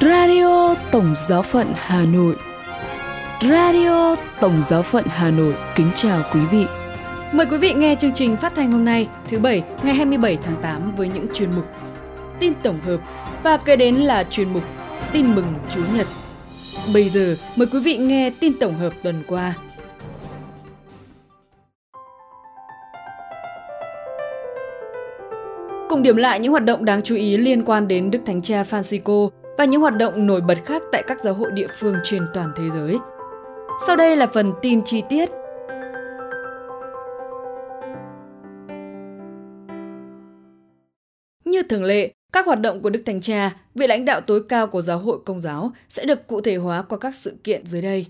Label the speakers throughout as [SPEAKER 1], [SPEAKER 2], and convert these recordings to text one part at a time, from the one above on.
[SPEAKER 1] Radio Tổng Giáo phận Hà Nội Radio Tổng Giáo phận Hà Nội kính chào quý vị.
[SPEAKER 2] Mời quý vị nghe chương trình phát thanh hôm nay, thứ Bảy, ngày 27 tháng 8 với những chuyên mục Tin tổng hợp và kế đến là chuyên mục Tin mừng Chúa Nhật. Bây giờ, mời quý vị nghe tin tổng hợp tuần qua. Cùng điểm lại những hoạt động đáng chú ý liên quan đến Đức Thánh Cha Francisco và những hoạt động nổi bật khác tại các giáo hội địa phương trên toàn thế giới. Sau đây là phần tin chi tiết. Như thường lệ, các hoạt động của Đức Thánh Cha, vị lãnh đạo tối cao của giáo hội công giáo sẽ được cụ thể hóa qua các sự kiện dưới đây.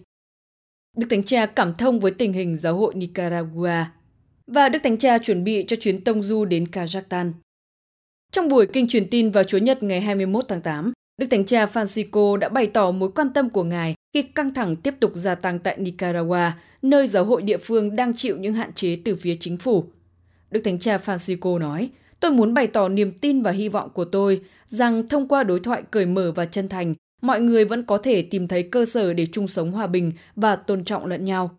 [SPEAKER 2] Đức Thánh Cha cảm thông với tình hình giáo hội Nicaragua và Đức Thánh Cha chuẩn bị cho chuyến tông du đến Kazakhstan. Trong buổi kinh truyền tin vào Chúa Nhật ngày 21 tháng 8, Đức Thánh Cha Francisco đã bày tỏ mối quan tâm của Ngài khi căng thẳng tiếp tục gia tăng tại Nicaragua, nơi giáo hội địa phương đang chịu những hạn chế từ phía chính phủ. Đức Thánh Cha Francisco nói, tôi muốn bày tỏ niềm tin và hy vọng của tôi rằng thông qua đối thoại cởi mở và chân thành, mọi người vẫn có thể tìm thấy cơ sở để chung sống hòa bình và tôn trọng lẫn nhau.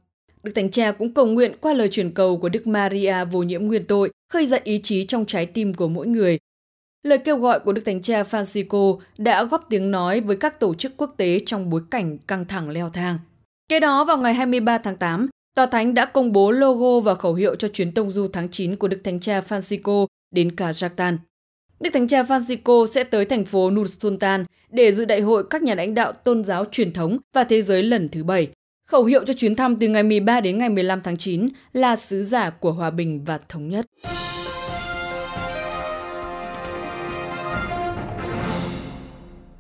[SPEAKER 2] Đức Thánh Cha cũng cầu nguyện qua lời truyền cầu của Đức Maria vô nhiễm nguyên tội, khơi dậy ý chí trong trái tim của mỗi người Lời kêu gọi của Đức Thánh Cha Francisco đã góp tiếng nói với các tổ chức quốc tế trong bối cảnh căng thẳng leo thang. Kế đó vào ngày 23 tháng 8, Tòa Thánh đã công bố logo và khẩu hiệu cho chuyến tông du tháng 9 của Đức Thánh Cha Francisco đến Kazakhstan. Đức Thánh Cha Francisco sẽ tới thành phố Nur Sultan để dự đại hội các nhà lãnh đạo tôn giáo truyền thống và thế giới lần thứ bảy. Khẩu hiệu cho chuyến thăm từ ngày 13 đến ngày 15 tháng 9 là sứ giả của hòa bình và thống nhất.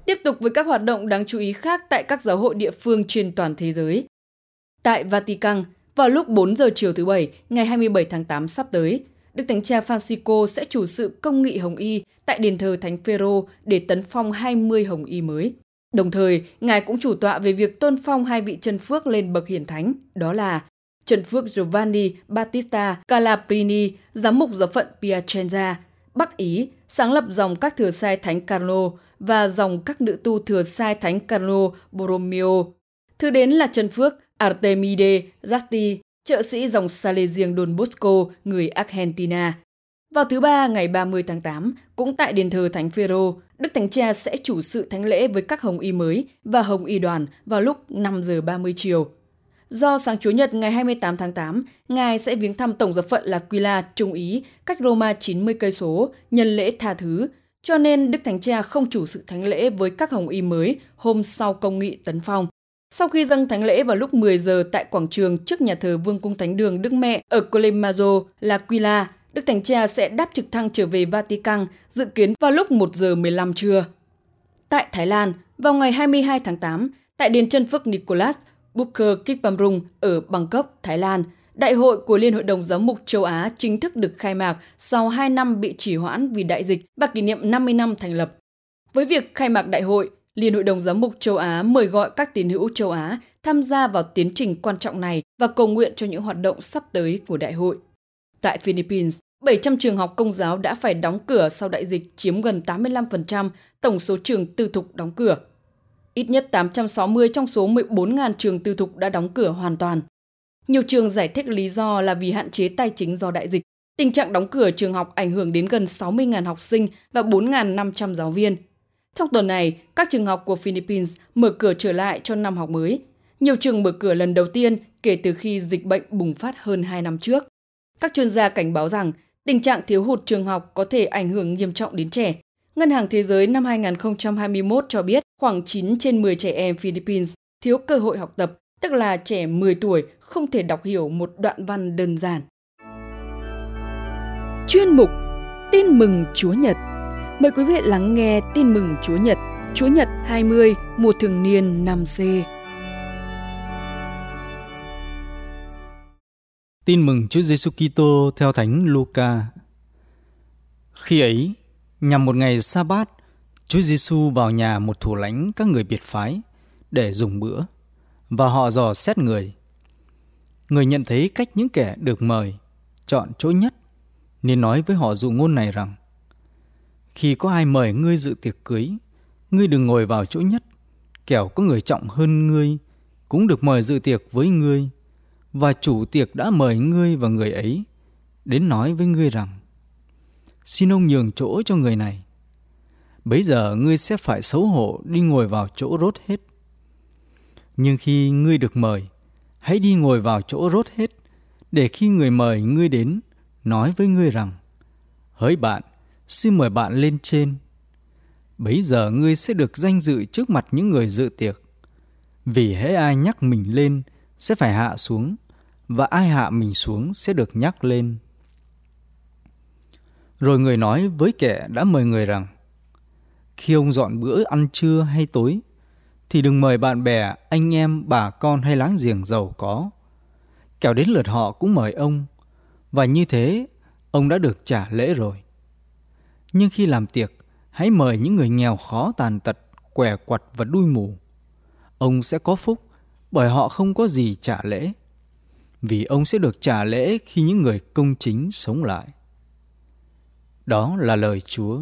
[SPEAKER 2] Tiếp tục với các hoạt động đáng chú ý khác tại các giáo hội địa phương trên toàn thế giới. Tại Vatican, vào lúc 4 giờ chiều thứ Bảy, ngày 27 tháng 8 sắp tới, Đức Thánh Cha Francisco sẽ chủ sự công nghị Hồng Y tại đền thờ Thánh Phêrô để tấn phong 20 Hồng Y mới. Đồng thời, Ngài cũng chủ tọa về việc tôn phong hai vị chân phước lên bậc hiển thánh, đó là Trần Phước Giovanni Battista Calabrini, giám mục giáo phận Piacenza, Bắc Ý, sáng lập dòng các thừa sai Thánh Carlo và dòng các nữ tu thừa sai Thánh Carlo Borromeo. Thứ đến là Trần Phước Artemide Zasti, trợ sĩ dòng Salesian Don Bosco, người Argentina. Vào thứ ba ngày 30 tháng 8, cũng tại đền thờ Thánh Phêrô, Đức Thánh Cha sẽ chủ sự thánh lễ với các hồng y mới và hồng y đoàn vào lúc 5 giờ 30 chiều. Do sáng Chúa Nhật ngày 28 tháng 8, Ngài sẽ viếng thăm Tổng giáo phận L'Aquila, Trung Ý, cách Roma 90 cây số, nhân lễ tha thứ, cho nên Đức Thánh Cha không chủ sự thánh lễ với các hồng y mới hôm sau công nghị tấn phong. Sau khi dâng thánh lễ vào lúc 10 giờ tại quảng trường trước nhà thờ Vương cung Thánh đường Đức Mẹ ở Colemazo, L'Aquila, Đức Thánh Cha sẽ đáp trực thăng trở về Vatican dự kiến vào lúc 1 giờ 15 trưa. Tại Thái Lan, vào ngày 22 tháng 8, tại Đền chân Phước Nicholas, Booker Kikpamrung ở Bangkok, Thái Lan, Đại hội của Liên hội đồng Giám mục châu Á chính thức được khai mạc sau 2 năm bị trì hoãn vì đại dịch và kỷ niệm 50 năm thành lập. Với việc khai mạc đại hội, Liên hội đồng Giám mục châu Á mời gọi các tín hữu châu Á tham gia vào tiến trình quan trọng này và cầu nguyện cho những hoạt động sắp tới của đại hội. Tại Philippines, 700 trường học công giáo đã phải đóng cửa sau đại dịch chiếm gần 85% tổng số trường tư thục đóng cửa. Ít nhất 860 trong số 14.000 trường tư thục đã đóng cửa hoàn toàn. Nhiều trường giải thích lý do là vì hạn chế tài chính do đại dịch. Tình trạng đóng cửa trường học ảnh hưởng đến gần 60.000 học sinh và 4.500 giáo viên. Trong tuần này, các trường học của Philippines mở cửa trở lại cho năm học mới. Nhiều trường mở cửa lần đầu tiên kể từ khi dịch bệnh bùng phát hơn 2 năm trước. Các chuyên gia cảnh báo rằng tình trạng thiếu hụt trường học có thể ảnh hưởng nghiêm trọng đến trẻ. Ngân hàng Thế giới năm 2021 cho biết khoảng 9 trên 10 trẻ em Philippines thiếu cơ hội học tập tức là trẻ 10 tuổi không thể đọc hiểu một đoạn văn đơn giản.
[SPEAKER 1] Chuyên mục Tin mừng Chúa Nhật Mời quý vị lắng nghe Tin mừng Chúa Nhật, Chúa Nhật 20, mùa thường niên năm c
[SPEAKER 3] Tin mừng Chúa Giêsu Kitô theo Thánh Luca. Khi ấy, nhằm một ngày sa bát, Chúa Giêsu vào nhà một thủ lãnh các người biệt phái để dùng bữa và họ dò xét người. Người nhận thấy cách những kẻ được mời chọn chỗ nhất nên nói với họ dụ ngôn này rằng khi có ai mời ngươi dự tiệc cưới ngươi đừng ngồi vào chỗ nhất, kẻo có người trọng hơn ngươi, cũng được mời dự tiệc với ngươi, và chủ tiệc đã mời ngươi và người ấy đến nói với ngươi rằng xin ông nhường chỗ cho người này. Bấy giờ ngươi sẽ phải xấu hổ đi ngồi vào chỗ rốt hết. Nhưng khi ngươi được mời, hãy đi ngồi vào chỗ rốt hết, để khi người mời ngươi đến, nói với ngươi rằng, hỡi bạn, xin mời bạn lên trên. Bấy giờ ngươi sẽ được danh dự trước mặt những người dự tiệc. Vì hễ ai nhắc mình lên sẽ phải hạ xuống, và ai hạ mình xuống sẽ được nhắc lên. Rồi người nói với kẻ đã mời người rằng, khi ông dọn bữa ăn trưa hay tối, thì đừng mời bạn bè, anh em, bà con hay láng giềng giàu có. Kẻo đến lượt họ cũng mời ông, và như thế ông đã được trả lễ rồi. Nhưng khi làm tiệc, hãy mời những người nghèo khó tàn tật, què quặt và đuôi mù. Ông sẽ có phúc bởi họ không có gì trả lễ. Vì ông sẽ được trả lễ khi những người công chính sống lại. Đó là lời Chúa.